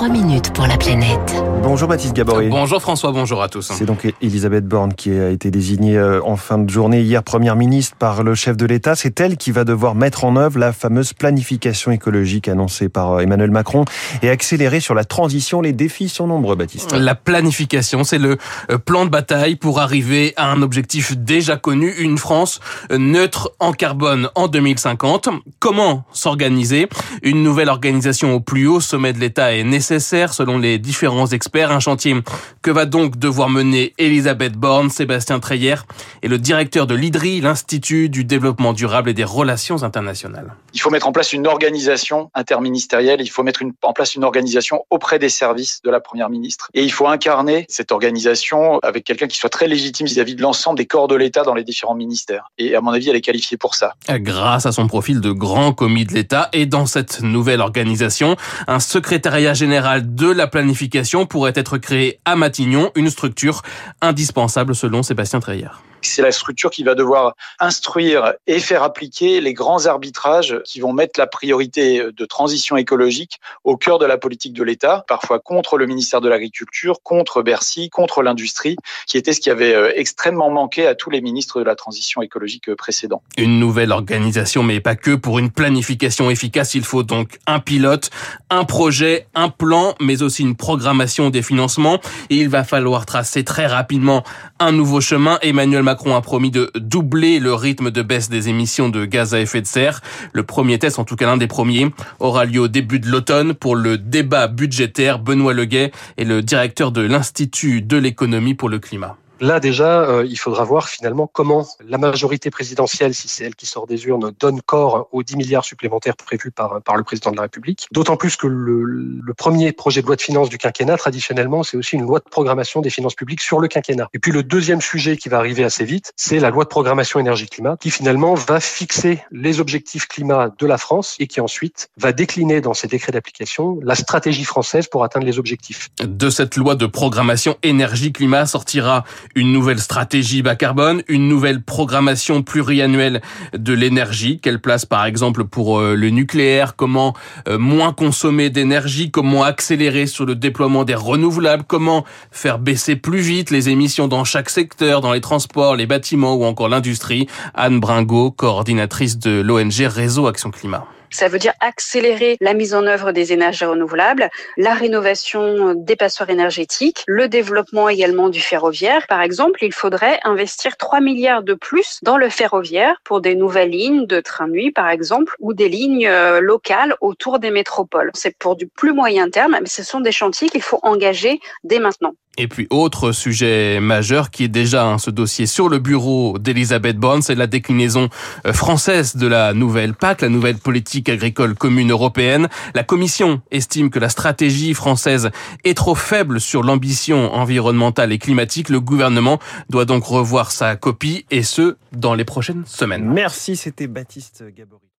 3 minutes pour la planète. Bonjour Baptiste Gabory. Bonjour François, bonjour à tous. C'est donc Elisabeth Borne qui a été désignée euh, en fin de journée hier première ministre par le chef de l'État. C'est elle qui va devoir mettre en œuvre la fameuse planification écologique annoncée par euh, Emmanuel Macron et accélérer sur la transition. Les défis sont nombreux, Baptiste. La planification, c'est le euh, plan de bataille pour arriver à un objectif déjà connu, une France neutre en carbone en 2050. Comment s'organiser? Une nouvelle organisation au plus haut sommet de l'État est nécessaire selon les différents experts. Un chantier que va donc devoir mener Elisabeth Borne, Sébastien Treyer et le directeur de l'IDRI, l'Institut du développement durable et des relations internationales. Il faut mettre en place une organisation interministérielle, il faut mettre en place une organisation auprès des services de la Première ministre et il faut incarner cette organisation avec quelqu'un qui soit très légitime vis-à-vis de l'ensemble des corps de l'État dans les différents ministères. Et à mon avis, elle est qualifiée pour ça. Grâce à son profil de grand commis de l'État et dans cette nouvelle organisation, un secrétariat général de la planification pourrait être créé à Matignon, une structure indispensable selon Sébastien Treyer. C'est la structure qui va devoir instruire et faire appliquer les grands arbitrages qui vont mettre la priorité de transition écologique au cœur de la politique de l'État, parfois contre le ministère de l'Agriculture, contre Bercy, contre l'industrie, qui était ce qui avait euh, extrêmement manqué à tous les ministres de la transition écologique euh, précédents. Une nouvelle organisation, mais pas que. Pour une planification efficace, il faut donc un pilote, un projet, un plan, mais aussi une programmation des financements. Et il va falloir tracer très rapidement un nouveau chemin. Emmanuel Macron a promis de doubler le rythme de baisse des émissions de gaz à effet de serre. Le premier test, en tout cas l'un des premiers, aura lieu au début de l'automne pour le débat budgétaire. Benoît Leguet est le directeur de l'Institut de l'économie pour le climat. Là déjà, euh, il faudra voir finalement comment la majorité présidentielle, si c'est elle qui sort des urnes, donne corps aux 10 milliards supplémentaires prévus par, par le président de la République. D'autant plus que le, le, premier projet de loi de finances du quinquennat, traditionnellement, c'est aussi une loi de programmation des finances publiques sur le quinquennat. Et puis le deuxième sujet qui va arriver assez vite, c'est la loi de programmation énergie-climat, qui finalement va fixer les objectifs climat de la France et qui ensuite va décliner dans ses décrets d'application la stratégie française pour atteindre les objectifs. De cette loi de programmation énergie-climat sortira une nouvelle stratégie bas carbone, une nouvelle programmation pluriannuelle de l'énergie. Quelle place, par exemple, pour euh, le nucléaire? Comment euh, moins consommer d'énergie? Comment accélérer sur le déploiement des renouvelables? Comment faire baisser plus vite les émissions dans chaque secteur, dans les transports, les bâtiments ou encore l'industrie? Anne Bringot, coordinatrice de l'ONG Réseau Action Climat. Ça veut dire accélérer la mise en œuvre des énergies renouvelables, la rénovation des passoires énergétiques, le développement également du ferroviaire. Par exemple, il faudrait investir 3 milliards de plus dans le ferroviaire pour des nouvelles lignes de train nuit, par exemple, ou des lignes euh, locales autour des métropoles. C'est pour du plus moyen terme, mais ce sont des chantiers qu'il faut engager dès maintenant. Et puis autre sujet majeur qui est déjà hein, ce dossier sur le bureau d'Elisabeth Borne, c'est la déclinaison euh, française de la nouvelle PAC, la nouvelle politique agricole commune européenne. La Commission estime que la stratégie française est trop faible sur l'ambition environnementale et climatique. Le gouvernement doit donc revoir sa copie et ce, dans les prochaines semaines. Merci, c'était Baptiste Gabory.